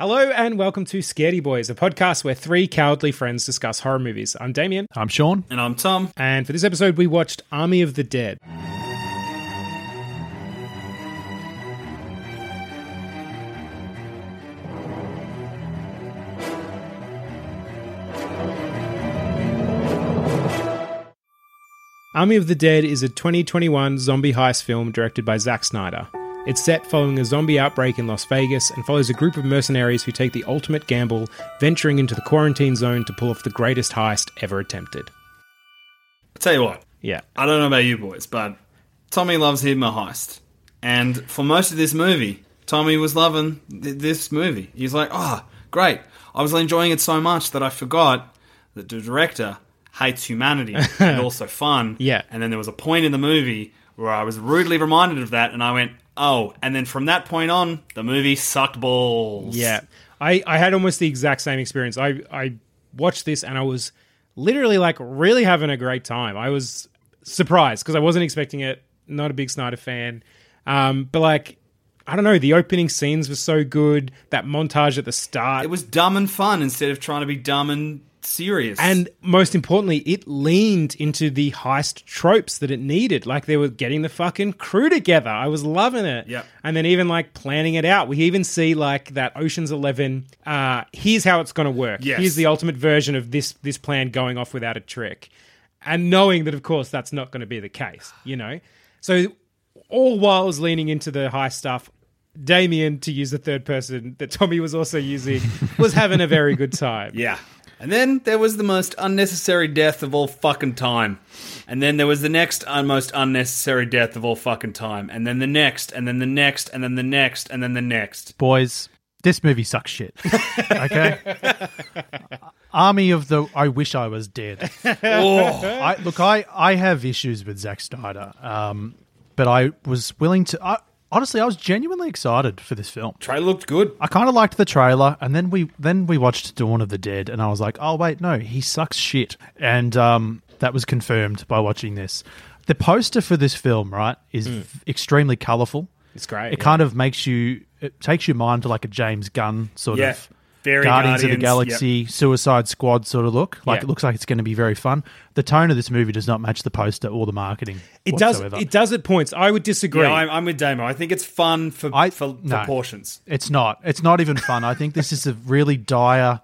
Hello and welcome to Scaredy Boys, a podcast where three cowardly friends discuss horror movies. I'm Damien, I'm Sean. And I'm Tom. and for this episode, we watched Army of the Dead. Army of the Dead is a 2021 zombie heist film directed by Zack Snyder. It's set following a zombie outbreak in Las Vegas and follows a group of mercenaries who take the ultimate gamble, venturing into the quarantine zone to pull off the greatest heist ever attempted. I'll tell you what, Yeah. I don't know about you boys, but Tommy loves him a heist. And for most of this movie, Tommy was loving th- this movie. He's like, oh, great. I was enjoying it so much that I forgot that the director hates humanity and also fun. Yeah. And then there was a point in the movie where I was rudely reminded of that, and I went, oh. And then from that point on, the movie sucked balls. Yeah. I, I had almost the exact same experience. I, I watched this and I was literally like really having a great time. I was surprised because I wasn't expecting it. Not a big Snyder fan. Um, but like, I don't know, the opening scenes were so good. That montage at the start. It was dumb and fun instead of trying to be dumb and serious. And most importantly, it leaned into the heist tropes that it needed. Like they were getting the fucking crew together. I was loving it. Yep. And then even like planning it out. We even see like that Ocean's Eleven. Uh, here's how it's going to work. Yes. Here's the ultimate version of this this plan going off without a trick, and knowing that of course that's not going to be the case. You know, so all while I was leaning into the high stuff. Damien, to use the third person that Tommy was also using, was having a very good time. Yeah. And then there was the most unnecessary death of all fucking time. And then there was the next un- most unnecessary death of all fucking time. And then the next, and then the next, and then the next, and then the next. Boys, this movie sucks shit. Okay? Army of the I wish I was dead. I, look, I, I have issues with Zack Snyder, um, but I was willing to. I, honestly, I was genuinely excited for this film. Trailer looked good. I kind of liked the trailer, and then we then we watched Dawn of the Dead, and I was like, oh wait, no, he sucks shit, and um, that was confirmed by watching this. The poster for this film, right, is v- extremely colourful. It's great. It kind of makes you, it takes your mind to like a James Gunn sort Yeah. of Very Guardians, of the Guardians, Galaxy, Suicide Squad sort of look. Like Yeah. it looks like it's going to be very fun. The tone of this movie does not match the poster or the marketing. It does. It does at points. I would disagree. Yeah, I'm, I'm with Damo. I think it's fun for, I- for no. proportions. It's not. It's not even fun. I think this is a really dire,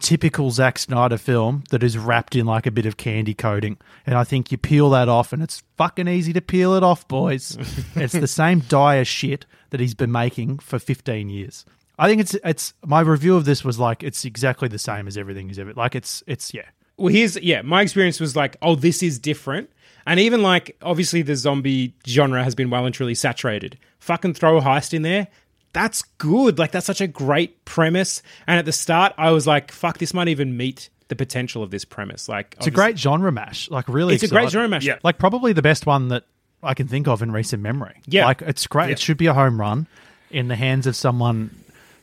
typical Zack Snyder film that is wrapped in like a bit of candy coating. And I think you peel that off, and it's fucking easy to peel it off, boys. it's the same dire shit that he's been making for 15 years. I think it's it's my review of this was like it's exactly the same as everything he's ever like it's it's yeah well, here's yeah. My experience was like, oh, this is different, and even like obviously the zombie genre has been well and truly saturated. Fucking throw a heist in there. That's good. Like that's such a great premise. And at the start, I was like, fuck, this might even meet the potential of this premise. Like it's a great genre mash like really It's a great genre mash. Yeah. like probably the best one that I can think of in recent memory. Yeah. like it's great. It should be a home run in the hands of someone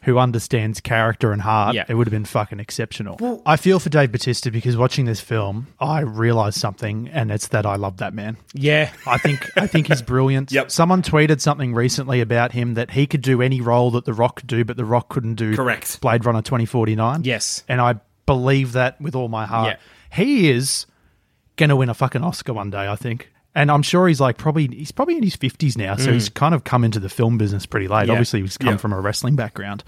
who understands character and heart. Yeah. It would have been fucking exceptional. I feel for Dave Batista because watching this film, I realized something, and it's that I love that man. Yeah. I think I think he's brilliant. Yep. Someone tweeted something recently about him that he could do any role that The Rock could do, but The Rock couldn't do Correct. Blade Runner twenty forty nine. Yes. and I believe that with all my heart. Yeah. He is going to win a fucking Oscar one day, I think. And I'm sure he's like probably he's probably in his 50s now, so he's kind of come into the film business pretty late. Mm. Yeah. Obviously, he's come Yeah. from a wrestling background.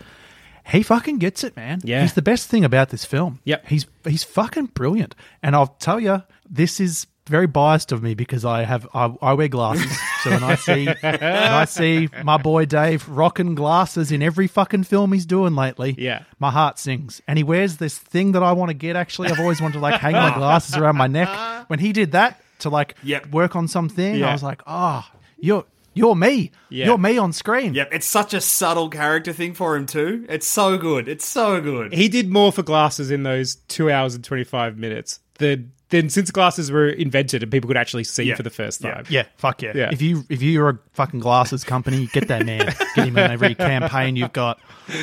He fucking gets it, man. Yeah. He's the best thing about this film. Yep. He's he's fucking brilliant. And I'll tell you, this is very biased of me because I have I, I wear glasses. so when I see when I see my boy Dave rocking glasses in every fucking film he's doing lately, Yeah. my heart sings. And he wears this thing that I want to get. Actually, I've always wanted to like hang my glasses around my neck. When he did that to like Yep. work on something, Yeah. I was like, oh, you're you're me. Yeah. You're me on screen. Yep, it's such a subtle character thing for him too. It's so good. It's so good. He did more for glasses in those two hours and 25 minutes than, than since glasses were invented and people could actually see Yeah. for the first Yeah. time. Yeah, fuck yeah. Yeah. If you if you're a fucking glasses company, get that man. Get him in every campaign you've got.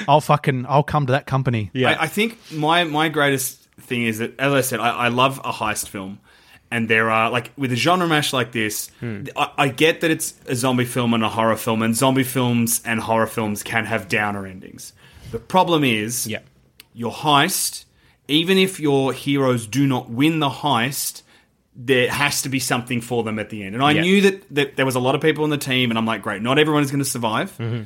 I'll fucking I'll come to that company. Yeah. I, I think my my greatest thing is that, as I said, I, I love a heist film, and there are like with a genre mash like this, Hmm. I, I get that it's a zombie film and a horror film, and zombie films and horror films can have downer endings. The problem is, Yeah. your heist, even if your heroes do not win the heist. There has to be something for them at the end, and I Yeah. knew that, that there was a lot of people on the team, and I'm like, great, not everyone is going to survive, Mm-hmm.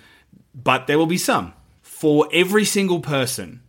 but there will be some. For every single person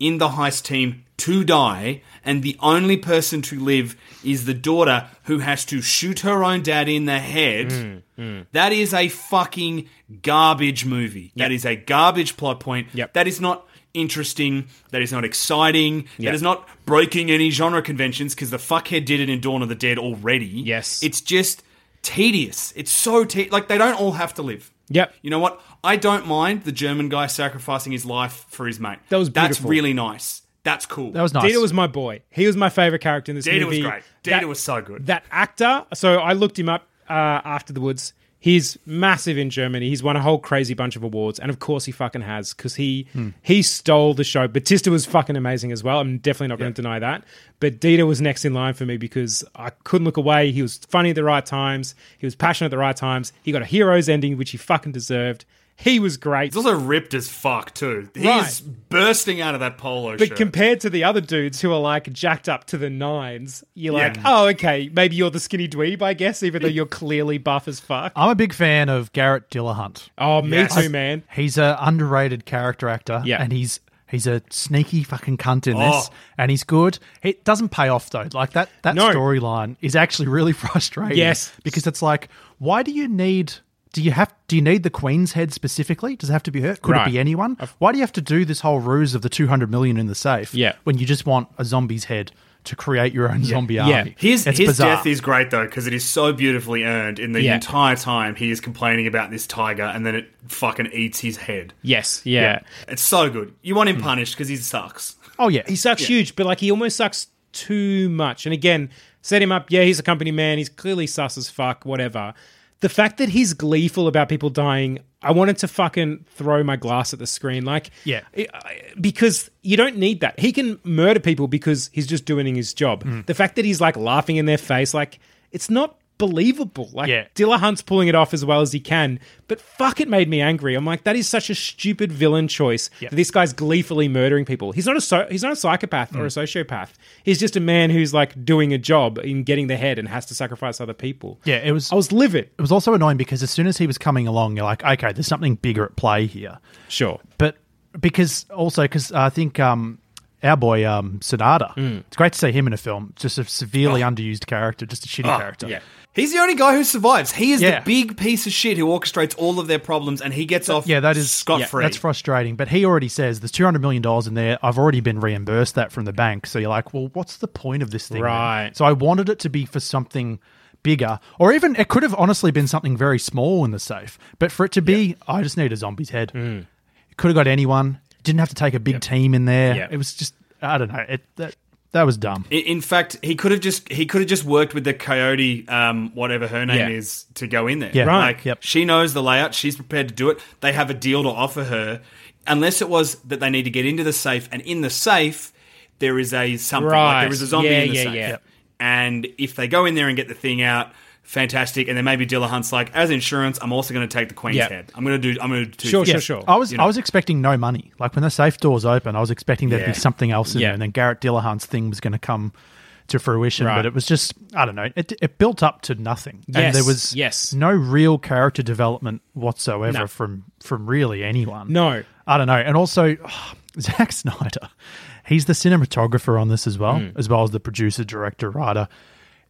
in the heist team to die, and the only person to live is the daughter who has to shoot her own dad in the head. Mm, That is a fucking garbage movie. That is a garbage plot point. Yep. That is not interesting. That is not exciting. Yep. That is not breaking any genre conventions because the fuckhead did it in Dawn of the Dead already. Yes. It's just tedious. It's so te- like they don't all have to live. Yep. You know what? I don't mind the German guy sacrificing his life for his mate. That was beautiful. That's really nice. That's cool. That was nice. Dieter was my boy. He was my favorite character in this movie. Dieter movie. was great. Dieter was so good. That actor. So I looked him up uh, after the woods. He's massive in Germany. He's won a whole crazy bunch of awards, and of course he fucking has because he Hmm. he stole the show. Batista was fucking amazing as well. I'm definitely not going to deny that. But Dieter was next in line for me because I couldn't look away. He was funny at the right times. He was passionate at the right times. He got a hero's ending, which he fucking deserved. He was great. He's also ripped as fuck too. He's Right. bursting out of that polo But shirt. compared to the other dudes who are like jacked up to the nines, you're like, Yeah. oh, okay, maybe you're the skinny dweeb, I guess, even though you're clearly buff as fuck. I'm a big fan of Garret Dillahunt. Oh, me Yes. too, man. He's a underrated character actor. Yeah. And he's he's a sneaky fucking cunt in Oh. this. And he's good. It doesn't pay off though. Like that that No. storyline is actually really frustrating. Yes. Because it's like, why do you need do you have do you need the Queen's head specifically? Does it have to be her? Could Right. it be anyone? Why do you have to do this whole ruse of the two hundred million in the safe? Yeah. When you just want a zombie's head to create your own zombie army. His, It's his bizarre. death is great though because it is so beautifully earned. In the Yeah. entire time, he is complaining about this tiger, and then it fucking eats his head. Yes, yeah. It's so good. You want him punished because he sucks. Oh yeah. He sucks huge, but like he almost sucks too much. And again, set him up. Yeah, he's a company man. He's clearly sus as fuck, whatever. The fact that he's gleeful about people dying, I wanted to fucking throw my glass at the screen. Like, Yeah. it- because you don't need that. He can murder people because he's just doing his job. Mm. The fact that he's like laughing in their face, like, it's not believable. Like, Yeah. Dillahunt's pulling it off as well as he can, but fuck, it made me angry. I'm like, that is such a stupid villain choice. Yeah. that This guy's gleefully murdering people. He's not a so- he's not a psychopath or a sociopath. He's just a man who's like doing a job in getting the head and has to sacrifice other people. Yeah, it was I was livid. it was also annoying because as soon as he was coming along, you're like, okay, there's something bigger at play here. Sure. But because also because I think um, our boy um, Sanada, Hmm. it's great to see him in a film. Just a severely underused character, just a shitty character. Oh, yeah. He's the only guy who survives. He is Yeah. the big piece of shit who orchestrates all of their problems, and he gets off. Yeah, that is scot free. That's frustrating. But he already says there's two hundred million dollars in there. I've already been reimbursed that from the bank. So you're like, well, what's the point of this thing? then? Right. So I wanted it to be for something bigger, or even it could have honestly been something very small in the safe. But for it to be, I just need a zombie's head. Hmm. It could have got anyone. Didn't have to take a big team in there. Yep. It was just I don't know. It that that was dumb. In- In fact, he could have just he could have just worked with the coyote, um, whatever her name Yeah. is, to go in there. Yeah. Right. Like Yep. she knows the layout. She's prepared to do it. They have a deal to offer her, unless it was that they need to get into the safe, and in the safe there is a something. Right. Like there is a zombie Yeah, in the yeah, safe. yeah. Yep. And if they go in there and get the thing out. Fantastic, and then maybe Dillahunt's like, as insurance, I'm also going to take the queen's Yep. head. I'm going to do. I'm going to do. Sure, things. sure, sure. I was You know. I was expecting no money. Like when the safe doors open, I was expecting there'd Yeah. be something else in Yeah. there, and then Garret Dillahunt's thing was going to come to fruition. Right. But it was just I don't know. It, it built up to nothing, Yes, and there was yes. no real character development whatsoever No. from from really anyone. No. I don't know. And also, Zack Snyder, he's the cinematographer on this as well, Hmm. as well as the producer, director, writer.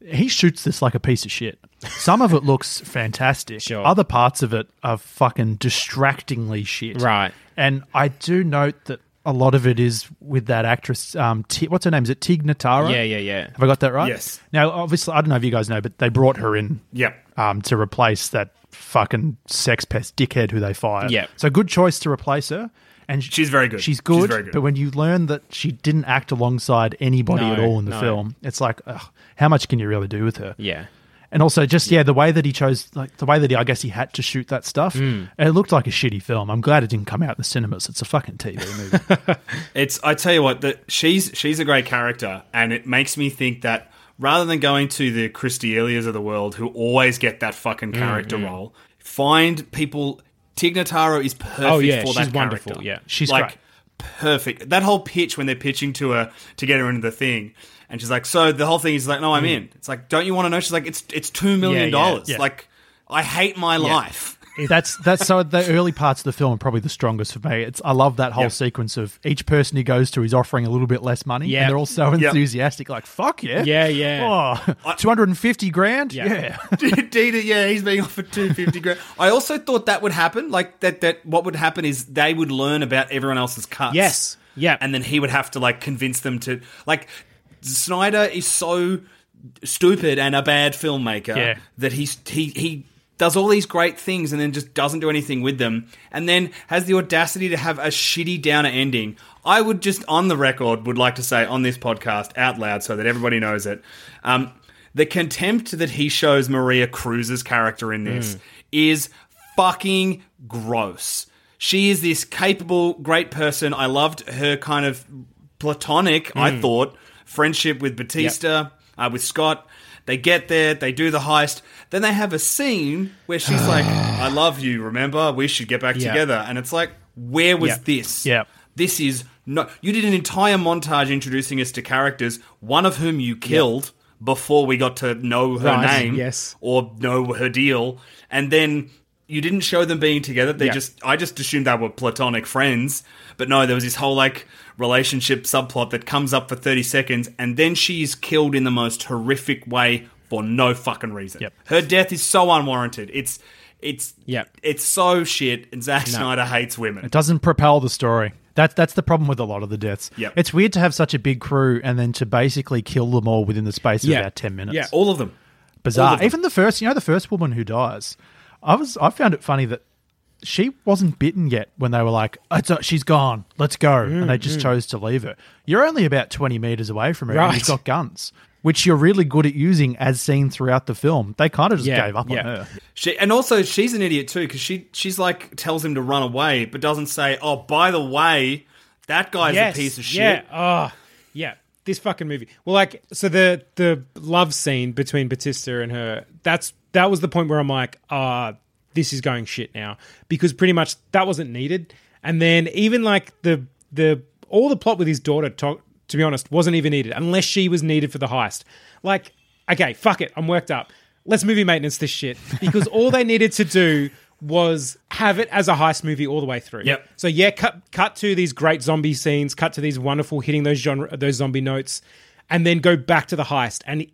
He shoots this like a piece of shit. Some of it looks fantastic. Sure. Other parts of it are fucking distractingly shit. Right. And I do note that a lot of it is with that actress. Um, Ti- what's her name? Is it Tig Notaro? Yeah, yeah, yeah. Have I got that right? Yes. Now, obviously, I don't know if you guys know, but they brought her in Yep. um, to replace that fucking sex pest dickhead who they fired. Yeah. So good choice to replace her. And sh- She's very good. She's She's good, very good. But when you learn that she didn't act alongside anybody No, at all in the no. film, it's like, ugh, how much can you really do with her? Yeah. And also, just yeah, the way that he chose, like the way that he, I guess he had to shoot that stuff, Mm. it looked like a shitty film. I'm glad it didn't come out in the cinemas. It's a fucking TV movie. It's I tell you what, that she's she's a great character, and it makes me think that rather than going to the Christy Elias of the world who always get that fucking character role, find people. Tig Notaro is perfect Oh, yeah, for she's that wonderful, character. yeah. She's like great. perfect. That whole pitch when they're pitching to her to get her into the thing. And she's like, so the whole thing is like, no, I'm mm. in. It's like, don't you want to know? She's like, it's it's two million Yeah, yeah, dollars. yeah. Like, I hate my life. That's that's so the early parts of the film are probably the strongest for me. It's I love that whole Yep. sequence of each person he goes to is offering a little bit less money, yeah. and they're all so Yep. enthusiastic, like fuck yeah, Yeah, yeah. oh, two hundred and fifty grand, Yeah. yeah. Dieter, yeah, he's being offered two fifty grand. I also thought that would happen. Like that, that what would happen is they would learn about everyone else's cuts. Yes. Yeah. and then he would have to like convince them to like. Snyder is so stupid and a bad filmmaker Yeah. that he's he he does all these great things and then just doesn't do anything with them, and then has the audacity to have a shitty downer ending. I would just on the record would like to say on this podcast out loud so that everybody knows it. Um, the contempt that he shows Maria Cruz's character in this is fucking gross. She is this capable, great person. I loved her kind of platonic, I thought, friendship with Batista, uh, with Scott. They get there, they do the heist. Then they have a scene where she's like, I love you, remember? We should get back Yeah. together. And it's like, where was Yeah. this? Yeah. This is no. You did an entire montage introducing us to characters, one of whom you killed before we got to know her Right, name, yes. or know her deal, and then you didn't show them being together. They Yeah. just, I just assumed they were platonic friends, but no, there was this whole like relationship subplot that comes up for thirty seconds, and then she is killed in the most horrific way for no fucking reason. Yep. Her death is so unwarranted. It's, it's, Yep. it's so shit. And Zack Snyder hates women. It doesn't propel the story. That's that's the problem with a lot of the deaths. Yep. It's weird to have such a big crew and then to basically kill them all within the space of Yeah. about ten minutes. Yeah. All of them. all bizarre. of them. Even the first, you know, the first woman who dies. I was, I found it funny that she wasn't bitten yet when they were like, it's a, "She's gone, let's go," and mm, they just mm. chose to leave her. You're only about twenty meters away from her, and Right. you've got guns, which you're really good at using as seen throughout the film. They kind of just Yeah, gave up yeah. on her. She and also she's an idiot too because she she's like tells him to run away but doesn't say oh by the way that guy's yes. a piece of shit. Yeah. Oh, yeah. This fucking movie. Well, like, so the the love scene between Batista and her. That's that was the point where I'm like, ah, this is going shit now because pretty much that wasn't needed. And then even like the the all the plot with his daughter, to, to be honest, wasn't even needed unless she was needed for the heist. Like, okay, fuck it, I'm worked up. Let's movie maintenance this shit because all they needed to do was have it as a heist movie all the way through. Yep. So yeah, cut cut to these great zombie scenes, cut to these wonderful hitting those genre those zombie notes, and then go back to the heist. And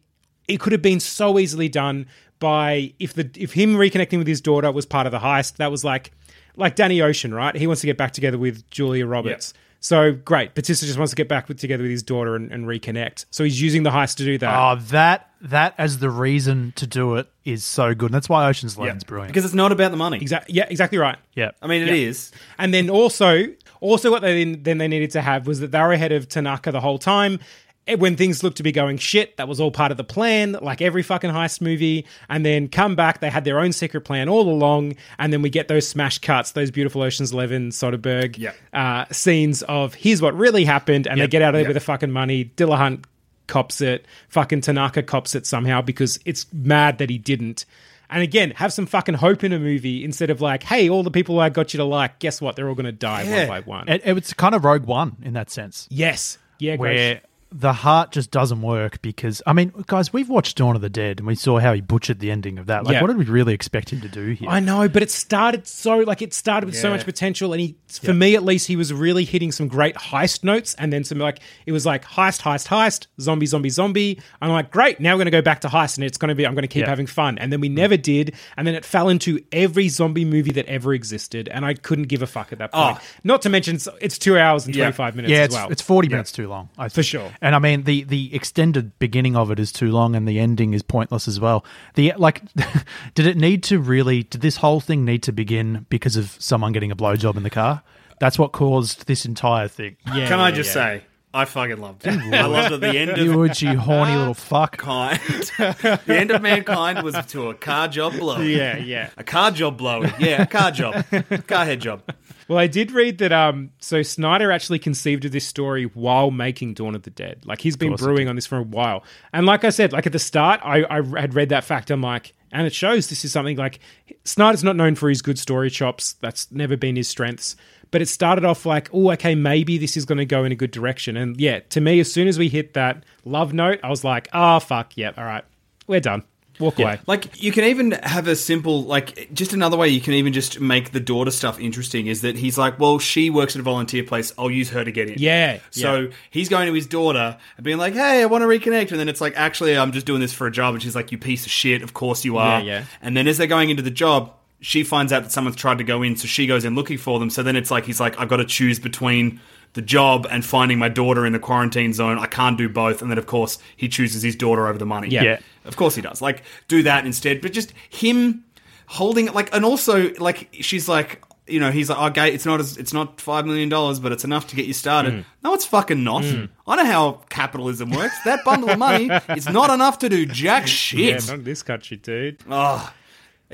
it could have been so easily done by if the if him reconnecting with his daughter was part of the heist. That was like like Danny Ocean, right? He wants to get back together with Julia Roberts. So great, Batista just wants to get back with, together with his daughter and, and reconnect. So he's using the heist to do that. Oh, that that as the reason to do it is so good. And that's why Ocean's Yeah. Eleven's brilliant. because it's not about the money. Exactly. Yeah, exactly right. yeah, I mean it Yeah. is. And then also, also what they then, then they needed to have was that they were ahead of Tanaka the whole time. Eh, When things looked to be going shit, that was all part of the plan, like every fucking heist movie. And then come back, they had their own secret plan all along. And then we get those smash cuts, those beautiful Ocean's Eleven, Soderbergh Yep. uh, scenes of here's what really happened. And Yep. they get out of there Yep. with the fucking money. Dillahunt cops it. Fucking Tanaka cops it somehow because it's mad that he didn't. And again, have some fucking hope in a movie instead of like, hey, all the people I got you to like, guess what? They're all going to die Yeah. one by one. it, it was kind of Rogue One in that sense. yes. Yeah, where great. The heart just doesn't work because I mean, guys, we've watched Dawn of the Dead and we saw how he butchered the ending of that. Like, Yeah. what did we really expect him to do here? I know, but it started so like it started with so much potential, and he, for me at least, he was really hitting some great heist notes, and then some like it was like heist, heist, heist, zombie, zombie, zombie. I'm like, great, now we're going to go back to heist, and it's going to be I'm going to keep Yeah. having fun, and then we never did, and then it fell into every zombie movie that ever existed, and I couldn't give a fuck at that point. Oh. Not to mention it's, it's two hours and Yeah. twenty five minutes yeah, as it's, well. it's forty minutes too long. I think. sure. And I mean, the the extended beginning of it is too long, and the ending is pointless as well. The like, did it need to really? Did this whole thing need to begin because of someone getting a blowjob in the car? That's what caused this entire thing. yeah, Can I yeah, just yeah. say, I fucking loved it. I loved at the end You of would, you horny little fuck. Kind. the end of Mankind was to a car job blow. Yeah, yeah. A car job blowing. Yeah, a car job. Car head job. Well, I did read that. Um, so Snyder actually conceived of this story while making Dawn of the Dead. Like he's been brewing on this for a while. And like I said, like at the start, I, I had read that fact. I'm like, and it shows this is something like Snyder's not known for his good story chops. That's never been his strengths. But it started off like, oh, okay, maybe this is going to go in a good direction. And yeah, to me, as soon as we hit that love note, I was like, oh fuck, yeah, all right, we're done. Walk away. Like you can even have a simple like just another way you can even just make the daughter stuff interesting is that he's like, well, she works at a volunteer place. I'll use her to get in. Yeah, So yeah. he's going to his daughter and being like, hey, I want to reconnect, and then it's like, actually, I'm just doing this for a job, and she's like, you piece of shit. Of course you are. Yeah, yeah. And then as they're going into the job. She finds out that someone's tried to go in, so she goes in looking for them. So then it's like he's like, I've got to choose between the job and finding my daughter in the quarantine zone. I can't do both. And then, of course, he chooses his daughter over the money. Yeah. Yeah. Of course he does. Like, do that instead. But just him holding it, like, and also, like, she's like, you know, he's like, okay, it's not as, it's not five million dollars, but it's enough to get you started. Mm. No, it's fucking not. I know how capitalism works. That bundle of money is not enough to do jack shit. yeah, not this country, dude. oh,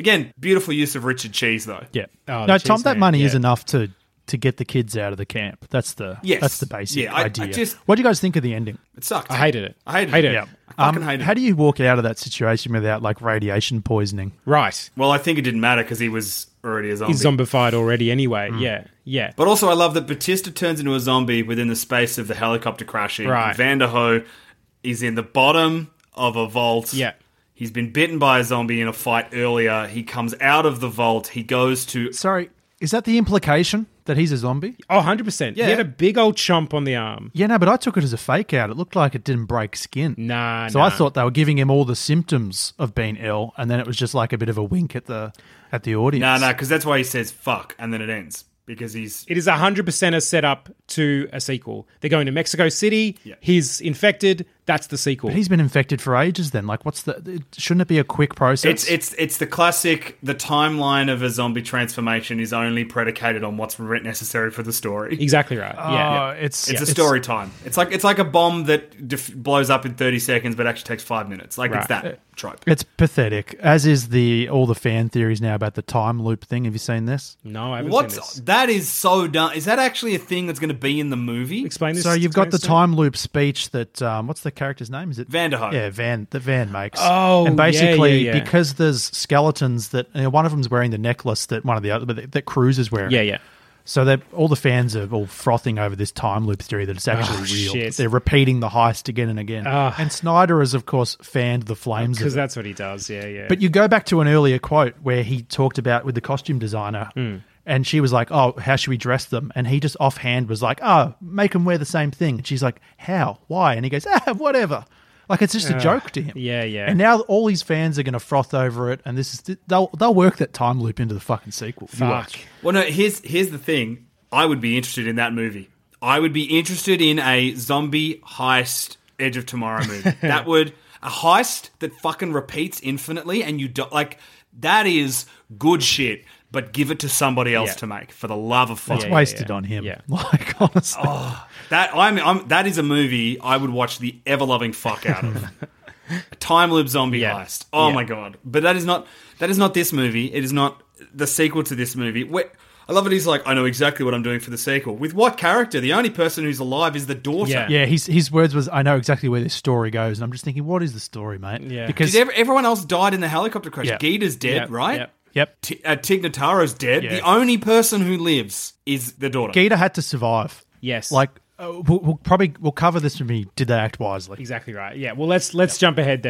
again, beautiful use of Richard Cheese though. Yeah. Oh, no, Tom, that man, money is enough to to get the kids out of the camp. That's the Yes. that's the basic Yeah, I- I idea. just- what do you guys think of the ending? It sucked. I hated it. I hated, Hated it. it. I fucking Um, hated how it. do you walk out of that situation without like radiation poisoning? Right. Well, I think it didn't matter because he was already a zombie. He's zombified already anyway. Mm. Yeah. Yeah. But also, I love that Batista turns into a zombie within the space of the helicopter crashing. Right. Vanderohe is in the bottom of a vault. Yeah. He's been bitten by a zombie in a fight earlier. He comes out of the vault. He goes to. Sorry, is that the implication that he's a zombie? Oh, 100%. Yeah. He had a big old chomp on the arm. Yeah, no, but I took it as a fake out. It looked like it didn't break skin. Nah, So nah. I thought they were giving him all the symptoms of being ill, and then it was just like a bit of a wink at the at the audience. No, no, because that's why he says fuck, and then it ends. Because he's. It is 100% a setup to a sequel. They're going to Mexico City. Yeah. He's infected. That's the sequel. But he's been infected for ages. Then, like, what's the? it- Shouldn't it be a quick process? It's it's it's the classic. The timeline of a zombie transformation is only predicated on what's necessary for the story. exactly right. Oh, yeah. it's It's a story time. It's like it's like a bomb that def- blows up in thirty seconds, but actually takes five minutes. Like it's Right. that trope. It's pathetic. As is the all the fan theories now about the time loop thing. Have you seen this? No, I haven't seen What's this. that is so dumb. Is that actually a thing that's going to be in the movie? Explain this. So you've got the explain this to me. time loop speech that um, what's the character's name? Is it Vanderohe. Yeah, Van that Van makes. Oh, and yeah, basically yeah, yeah. because there's skeletons that you know, one of them's wearing the necklace that one of the other that, that Cruz is wearing. Yeah, yeah. So they all the fans are all frothing over this time loop theory that it's actually Oh, real. shit. They're repeating the heist again and again. Ah. and Snyder has of course fanned the flames Because that's what he does. Yeah, yeah. But you go back to an earlier quote where he talked about with the costume designer, Hmm. And she was like, "Oh, how should we dress them?" And he just offhand was like, "Oh, make them wear the same thing." And she's like, "How? Why?" And he goes, "Ah, whatever." Like it's just a joke to him. yeah, yeah. And now all these fans are going to froth over it, and this is they'll they'll work that time loop into the fucking sequel. You Fuck. watch. Well, no. Here's here's the thing. I would be interested in that movie. I would be interested in a zombie heist Edge of Tomorrow movie. that would a heist that fucking repeats infinitely, and you do, like that is good shit. But give it to somebody else Yeah. to make for the love of fuck. It's Yeah, yeah, wasted yeah. on him. Yeah. Like honestly, oh, That I'm, I'm that is a movie I would watch the ever loving fuck out of. a time loop zombie Yeah. heist. Oh Yeah. my god! But that is not that is not this movie. It is not the sequel to this movie. Where, I love it. He's like, I know exactly what I'm doing for the sequel. With what character? The only person who's alive is the daughter. Yeah. yeah. His his words was, "I know exactly where this story goes," and I'm just thinking, what is the story, mate? Yeah. because Because everyone else died in the helicopter crash. Yeah. Geeta's dead, Yeah, right? yeah. Yep, T- uh, Tig Notaro's dead. Yeah. The only person who lives is the daughter. Geeta had to survive. Yes. Like Uh, we'll, we'll probably we'll cover this with me. Did they act wisely? Exactly right. Yeah. Well, let's let's jump ahead then.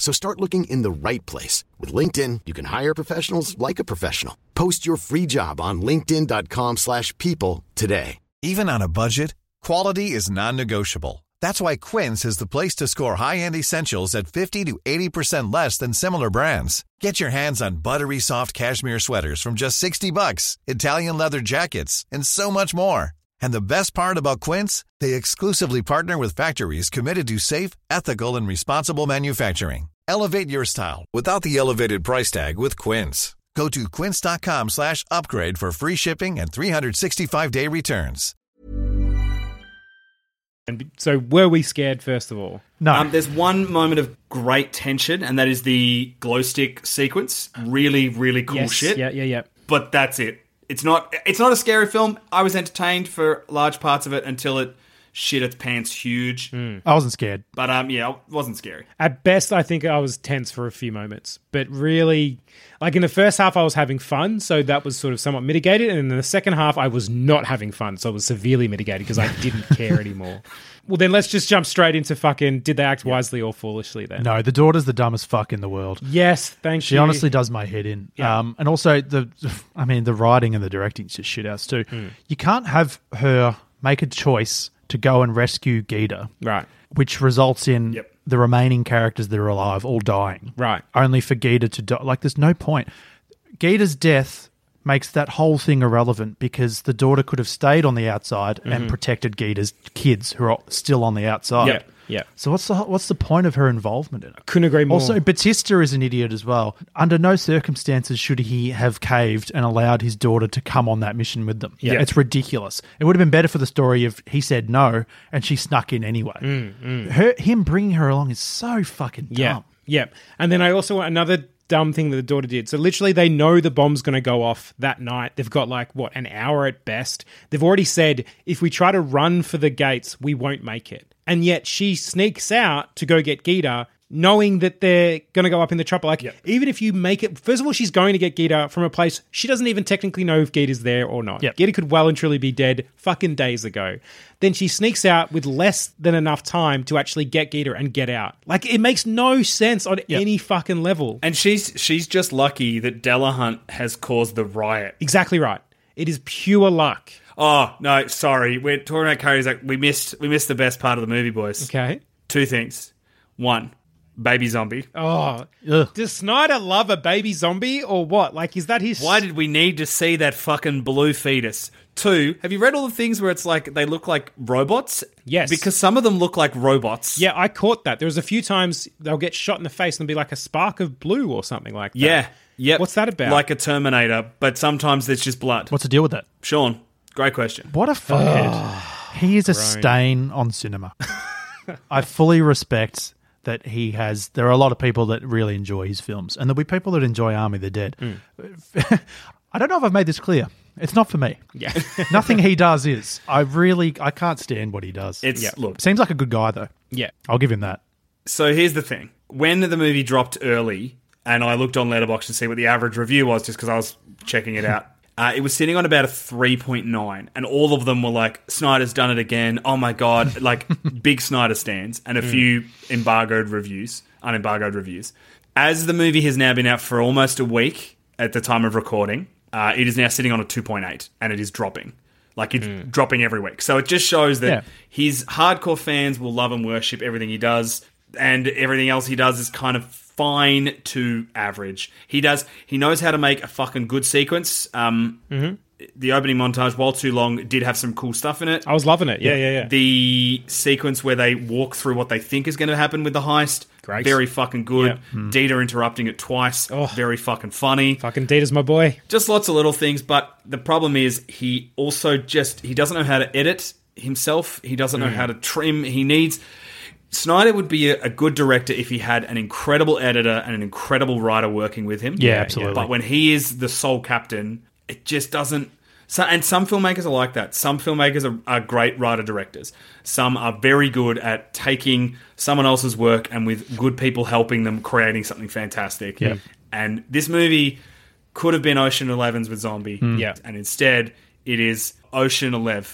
So start looking in the right place. With LinkedIn, you can hire professionals like a professional. Post your free job on linkedin.com slash people today. Even on a budget, quality is non-negotiable. That's why Quince is the place to score high-end essentials at 50 to 80% less than similar brands. Get your hands on buttery soft cashmere sweaters from just 60 bucks, Italian leather jackets, and so much more. And the best part about Quince, they exclusively partner with factories committed to safe, ethical, and responsible manufacturing. Elevate your style without the elevated price tag with Quince. Go to quince.com slash upgrade for free shipping and 365-day returns. And so, were we scared first of all? No, Um, there's one moment of great tension, and that is the glow stick sequence. Really, really cool yes. shit. Yeah. Yeah. Yeah. But that's it. It's not. It's not a scary film. I was entertained for large parts of it until it shit its pants huge. I wasn't scared. But um, yeah, it wasn't scary. At best, I think I was tense for a few moments, but really, like in the first half, I was having fun, so that was sort of somewhat mitigated. And in the second half, I was not having fun, so it was severely mitigated because I didn't care anymore. Well, then let's just jump straight into fucking did they act wisely or foolishly then? No, the daughter's the dumbest fuck in the world. Yes, thank She you. She honestly does my head in. Um, and also the, I mean, the writing and the directing's just shit house too. Hmm. You can't have her make a choice to go and rescue Geeta, Right. which results in Yep. the remaining characters that are alive all dying. Right. Only for Geeta to die. Like, there's no point. Geeta's death makes that whole thing irrelevant because the daughter could have stayed on the outside and mm-hmm. protected Geeta's kids who are still on the outside. Yep. Yeah. So what's the what's the point of her involvement in it? Couldn't agree more. Also, Batista is an idiot as well. Under no circumstances should he have caved and allowed his daughter to come on that mission with them. Yeah. It's ridiculous. It would have been better for the story if he said no and she snuck in anyway. Mm, mm. Her, him bringing her along is so fucking dumb. Yeah. Yeah. And then I also want another dumb thing that the daughter did. So literally they know the bomb's going to go off that night. They've got like what an hour at best. They've already said if we try to run for the gates, we won't make it. And yet she sneaks out to go get Geeta knowing that they're going to go up in the chopper. Like, even if you make it, first of all, she's going to get Geeta from a place she doesn't even technically know if Geeta's there or not. Yep. Geeta could well and truly be dead fucking days ago. Then she sneaks out with less than enough time to actually get Gita and get out. Like, it makes no sense on any fucking level. And she's she's just lucky that Dillahunt has caused the riot. Exactly right. It is pure luck. Oh no, sorry. We're talking about Cody's like we missed we missed the best part of the movie, boys. Okay. Two things. One, baby zombie. Oh, Ugh. does Snyder love a baby zombie or what? Like, is that his? Why did we need to see that fucking blue fetus? Two, have you read all the things where it's like they look like robots? Yes. Because some of them look like robots. Yeah, I caught that. There was a few times they'll get shot in the face and there'll be like a spark of blue or something like that. Yeah. Yep. What's that about? Like a Terminator, but sometimes there's just blood. What's the deal with that? Sean, great question. What a fuckhead. he is a stain on cinema. I fully respect that he has. There are a lot of people that really enjoy his films, and there'll be people that enjoy Army of the Dead. Hmm. I don't know if I've made this clear. It's not for me. Yeah. Nothing he does is. I really, I can't stand what he does. It's yeah, look. Seems like a good guy though. yeah. I'll give him that. So here's the thing: when the movie dropped early, and I looked on Letterboxd to see what the average review was, just because I was checking it out. Uh, it was sitting on about a 3.9, and all of them were like, Snyder's done it again. Oh my God. Like, big Snyder stands, and a few embargoed reviews, unembargoed reviews. As the movie has now been out for almost a week at the time of recording, uh, it is now sitting on a 2.8, and it is dropping. Like, it's dropping every week. So it just shows that Yeah. his hardcore fans will love and worship everything he does, and everything else he does is kind of fine to average. He does. He knows how to make a fucking good sequence. Um, Mm-hmm. The opening montage, while too long, did have some cool stuff in it. I was loving it. Yeah, yeah, yeah. The sequence where they walk through what they think is going to happen with the heist, Great. very fucking good. Yeah. Dieter interrupting it twice, Oh. very fucking funny. Fucking Dieter's my boy. Just lots of little things, but the problem is he also just he doesn't know how to edit himself. He doesn't Mm. know how to trim. He needs Snyder would be a, a good director if he had an incredible editor and an incredible writer working with him. Yeah, absolutely. But when he is the sole captain, it just doesn't. So, and some filmmakers are like that. Some filmmakers are, are great writer directors. Some are very good at taking someone else's work and with good people helping them creating something fantastic. Yeah. And this movie could have been Ocean Elevens with zombie. Hmm. Yeah. And instead, it is Ocean Eleven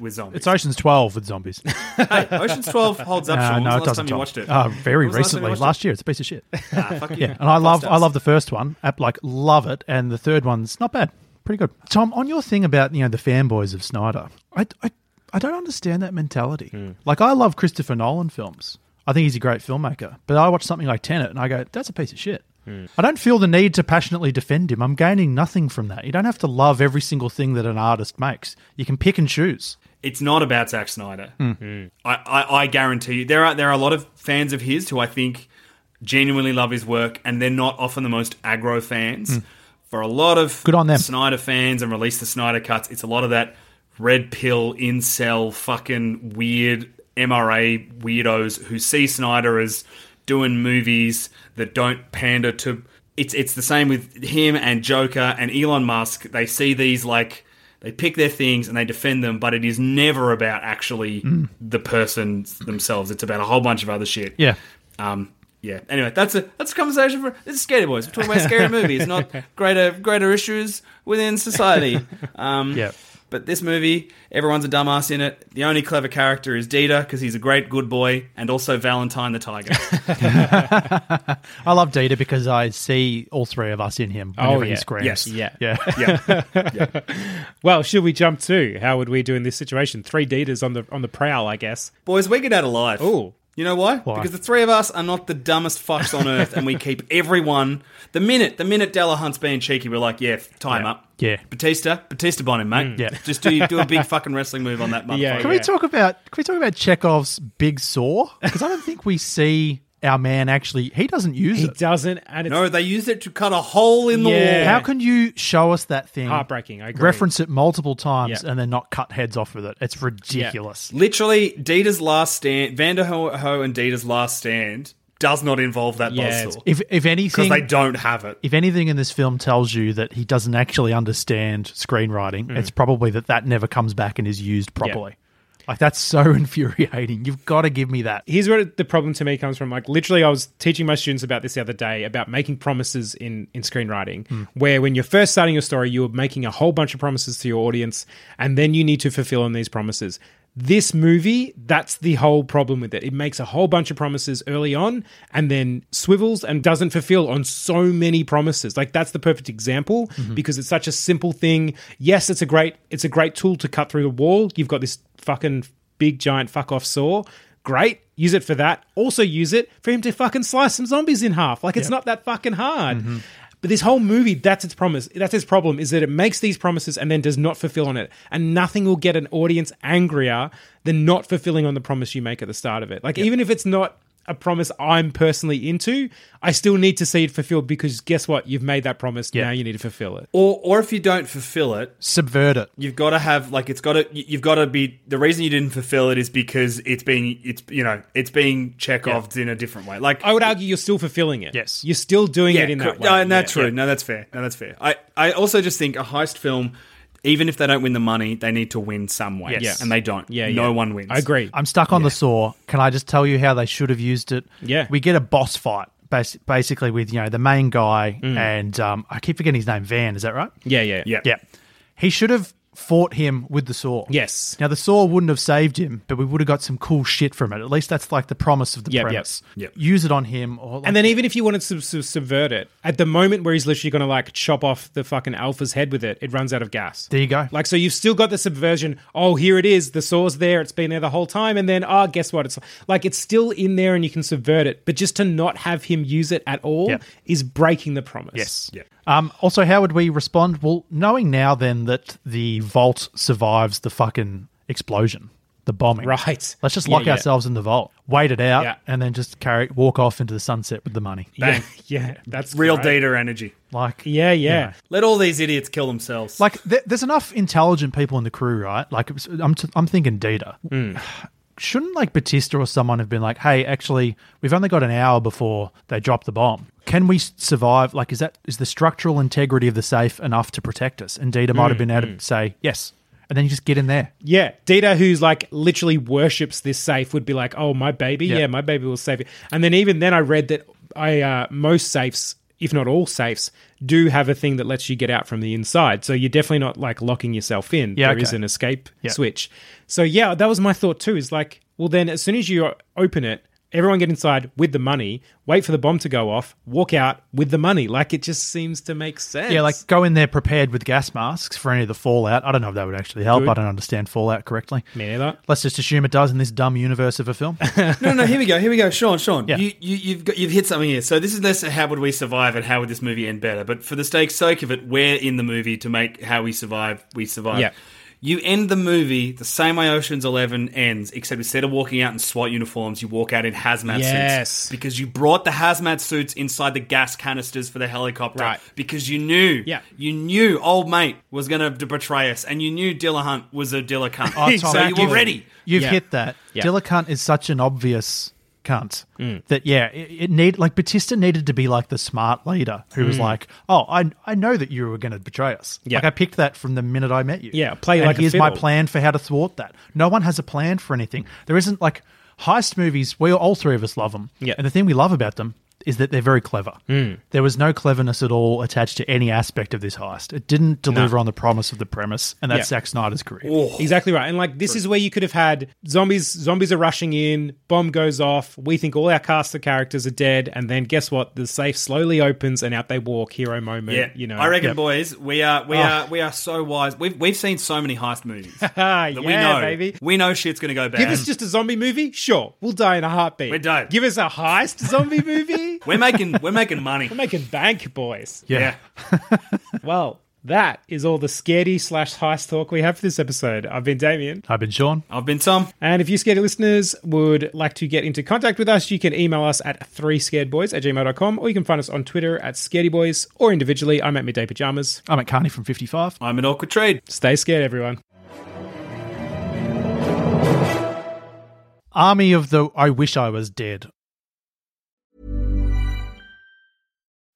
with zombies. It's Ocean's 12 with zombies. hey, Ocean's Twelve holds up. Sean. No, was it the last doesn't. time you watched it? Uh, very When was the last time you recently, watched last it? year. It's a piece of shit. Ah, fuck you. Yeah, and I love. I love the first one. I, like love it, and the third one's not bad, pretty good. Tom, on your thing about you know the fanboys of Snyder, I I, I don't understand that mentality. Hmm. Like I love Christopher Nolan films. I think he's a great filmmaker, but I watch something like Tenet and I go, that's a piece of shit. Hmm. I don't feel the need to passionately defend him. I'm gaining nothing from that. You don't have to love every single thing that an artist makes. You can pick and choose. it's not about Zack Snyder. Hmm. I, I, I guarantee you, there are there are a lot of fans of his who I think genuinely love his work, and they're not often the most aggro fans. For a lot of. Good on them. Snyder fans and release the Snyder cuts, it's a lot of that red pill incel fucking weird MRA weirdos who see Snyder as doing movies that don't pander to. It's it's the same with him and Joker and Elon Musk. They see these like they pick their things and they defend them, but it is never about actually the person themselves. It's about a whole bunch of other shit. Yeah. Um. Yeah. Anyway, that's a that's a conversation for this is Scaredy Boys. We're talking about scary movies, not greater greater issues within society. Um, Yeah. But this movie, everyone's a dumbass in it. The only clever character is Dieter because he's a great good boy, and also Valentine the tiger. I love Dieter because I see all three of us in him Oh, whenever he screams. Yes. Yeah. Yeah. yeah. Well, should we jump to how would we do in this situation? Three Dieters on the on the prowl, I guess. Boys, we get out alive. Ooh. You know why? Why? Because the three of us are not the dumbest fucks on earth, and we keep everyone. The minute, the minute Dillahunt's being cheeky, we're like, yeah, time Yeah. up. Yeah. Batista, Batista on him, mate. Mm. Yeah. just do do a big fucking wrestling move on that motherfucker. Yeah, Can we talk about can we talk about Chekhov's big saw? Because I don't think we see our man actually he doesn't use it. He it. doesn't, and it's No, they used it to cut a hole in the Yeah. wall. How can you show us that thing? heartbreaking. I agree. Reference it multiple times Yeah. and then not cut heads off with it. It's ridiculous. Literally, Dieter's last stand, Vanderohe and Dieter's last stand does not involve that Yeah, buzzsaw. If if Because anything they don't have it. if anything in this film tells you that he doesn't actually understand screenwriting, Mm. it's probably that that never comes back and is used properly. Like that's so infuriating. You've got to give me that. here's where the problem to me comes from. Like literally, I was teaching my students about this the other day about making promises in in screenwriting, hmm. where when you're first starting your story, you're making a whole bunch of promises to your audience, and then you need to fulfill on these promises. This movie, that's the whole problem with it. It makes a whole bunch of promises early on and then swivels and doesn't fulfill on so many promises. Like that's the perfect example mm-hmm. because it's such a simple thing. Yes, it's a great it's a great tool to cut through the wall. You've got this fucking big giant fuck off saw. Great. Use it for that. Also use it for him to fucking slice some zombies in half. Like it's not that fucking hard. Mm-hmm. But this whole movie, that's its promise. That's its problem, is that it makes these promises and then does not fulfill on it. And nothing will get an audience angrier than not fulfilling on the promise you make at the start of it. Like even if it's not a promise I'm personally into, I still need to see it fulfilled because guess what? You've made that promise. Yeah. Now you need to fulfill it. Or, or if you don't fulfill it, Subvert it. you've got to have like it's got to you've got to be the reason you didn't fulfill it is because it's being it's you know it's being Chekhov's in a different way. Like I would argue you're still fulfilling it. Yes. You're still doing it in cor- that way. No, and that's Yeah. true. No, that's fair. No, that's fair. I I also just think a heist film. Even if they don't win the money, they need to win some way. Yes. And they don't. Yeah, No yeah. one wins. I agree. I'm stuck on the saw. Can I just tell you how they should have used it? Yeah. We get a boss fight, basically with you know the main guy Mm. and um, I keep forgetting his name. Van, is that right? yeah, yeah, Yeah. Yeah. He should have fought him with the saw. Yes. Now the saw wouldn't have saved him, but we would have got some cool shit from it. At least that's like the promise of the Yep, yep. premise. Yep. Use it on him, or like, And then even if you wanted to subvert it, at the moment where he's literally going to like chop off the fucking alpha's head with it, it runs out of gas. there you go. Like so, you've still got the subversion. Oh, here it is. The saw's there. It's been there the whole time. And then, oh, guess what? It's like it's still in there, and you can subvert it. But just to not have him use it at all is breaking the promise. Yes. Um, also, how would we respond? Well, knowing now then that the vault survives the fucking explosion, the bombing. Right. Let's just lock yeah. ourselves in the vault, wait it out, Yeah. and then just carry walk off into the sunset with the money. Yeah, yeah, that's Real great. Dieter energy. Like, Yeah, yeah. Let all these idiots kill themselves. like th- there's enough intelligent people in the crew, right? Like, I'm t- I'm thinking Dieter. Hmm. Shouldn't like Batista or someone have been like, "Hey, actually, we've only got an hour before they drop the bomb. Can we survive? Like, is that is the structural integrity of the safe enough to protect us?" And Hmm, might have been able to say yes, and then you just get in there. Yeah, Dieter, who's like literally worships this safe, would be like, "Oh, my baby, Yeah. yeah, my baby will save it." And then even then, I read that I uh, most safes, if not all safes, do have a thing that lets you get out from the inside. So you're definitely not like locking yourself in. There is okay. an escape Yeah. switch. So yeah, that was my thought too. Is like, well, then as soon as you open it. Everyone get inside with the money, wait for the bomb to go off, walk out with the money. Like it just seems to make sense. Yeah, like go in there prepared with gas masks for any of the fallout. I don't know if that would actually help. Good. I don't understand fallout correctly. Me neither. Let's just assume it does in this dumb universe of a film. no, no. Here we go. Here we go. Sean, Sean. Yeah. You, you, you've got, you've hit something here. So this is less how would we survive and how would this movie end better. But for the sake sake of it, we're in the movie to make how we survive. We survive. Yeah. You end the movie the same way Ocean's Eleven ends, except instead of walking out in SWAT uniforms, you walk out in hazmat Yes. suits because you brought the hazmat suits inside the gas canisters for the helicopter. Right. Because you knew, Yeah. you knew old mate was going to betray us, and you knew Dillahunt was a Dilla cunt. Oh, Tom, So you were you've- ready. You've Yeah. hit that. Yeah. Dilla cunt is such an obvious cunt Mm. that yeah, it, it need like Bautista needed to be like the smart leader who was like, oh, I I know that you were going to betray us. Mm. Yeah. Like I picked that from the minute I met you. Yeah, play and like here's my plan for how to thwart that. No one has a plan for anything. There isn't like heist movies. We all three of us love them. Yeah. and the thing we love about them is that they're very clever. Mm. There was no cleverness at all attached to any aspect of this heist. It didn't deliver on the promise of the premise, and that's Yeah. Zack Snyder's career. Exactly right. And like this is where you could have had zombies zombies are rushing in, bomb goes off, we think all our cast of characters are dead, and then guess what? The safe slowly opens and out they walk, hero moment, Yeah, you know. I reckon, Yep. boys, we are we Oh. are we are so wise. We've we've seen so many heist movies that Ah, we yeah, know, baby. We know shit's gonna go bad. Give us just a zombie movie? Sure. We'll die in a heartbeat. We don't. Give us a heist zombie movie? we're making we're making money. We're making bank, boys. Yeah. Well, that is all the scaredy slash heist talk we have for this episode. I've been Damien. I've been Sean. I've been Tom. And if you scaredy listeners would like to get into contact with us, you can email us at 3scaredboys at gmail.com or you can find us on Twitter at scaredyboys or individually. I'm at Midday Pajamas. I'm at Carney from 55. I'm an awkward trade. Stay scared, everyone. Army of the I Wish I Was Dead.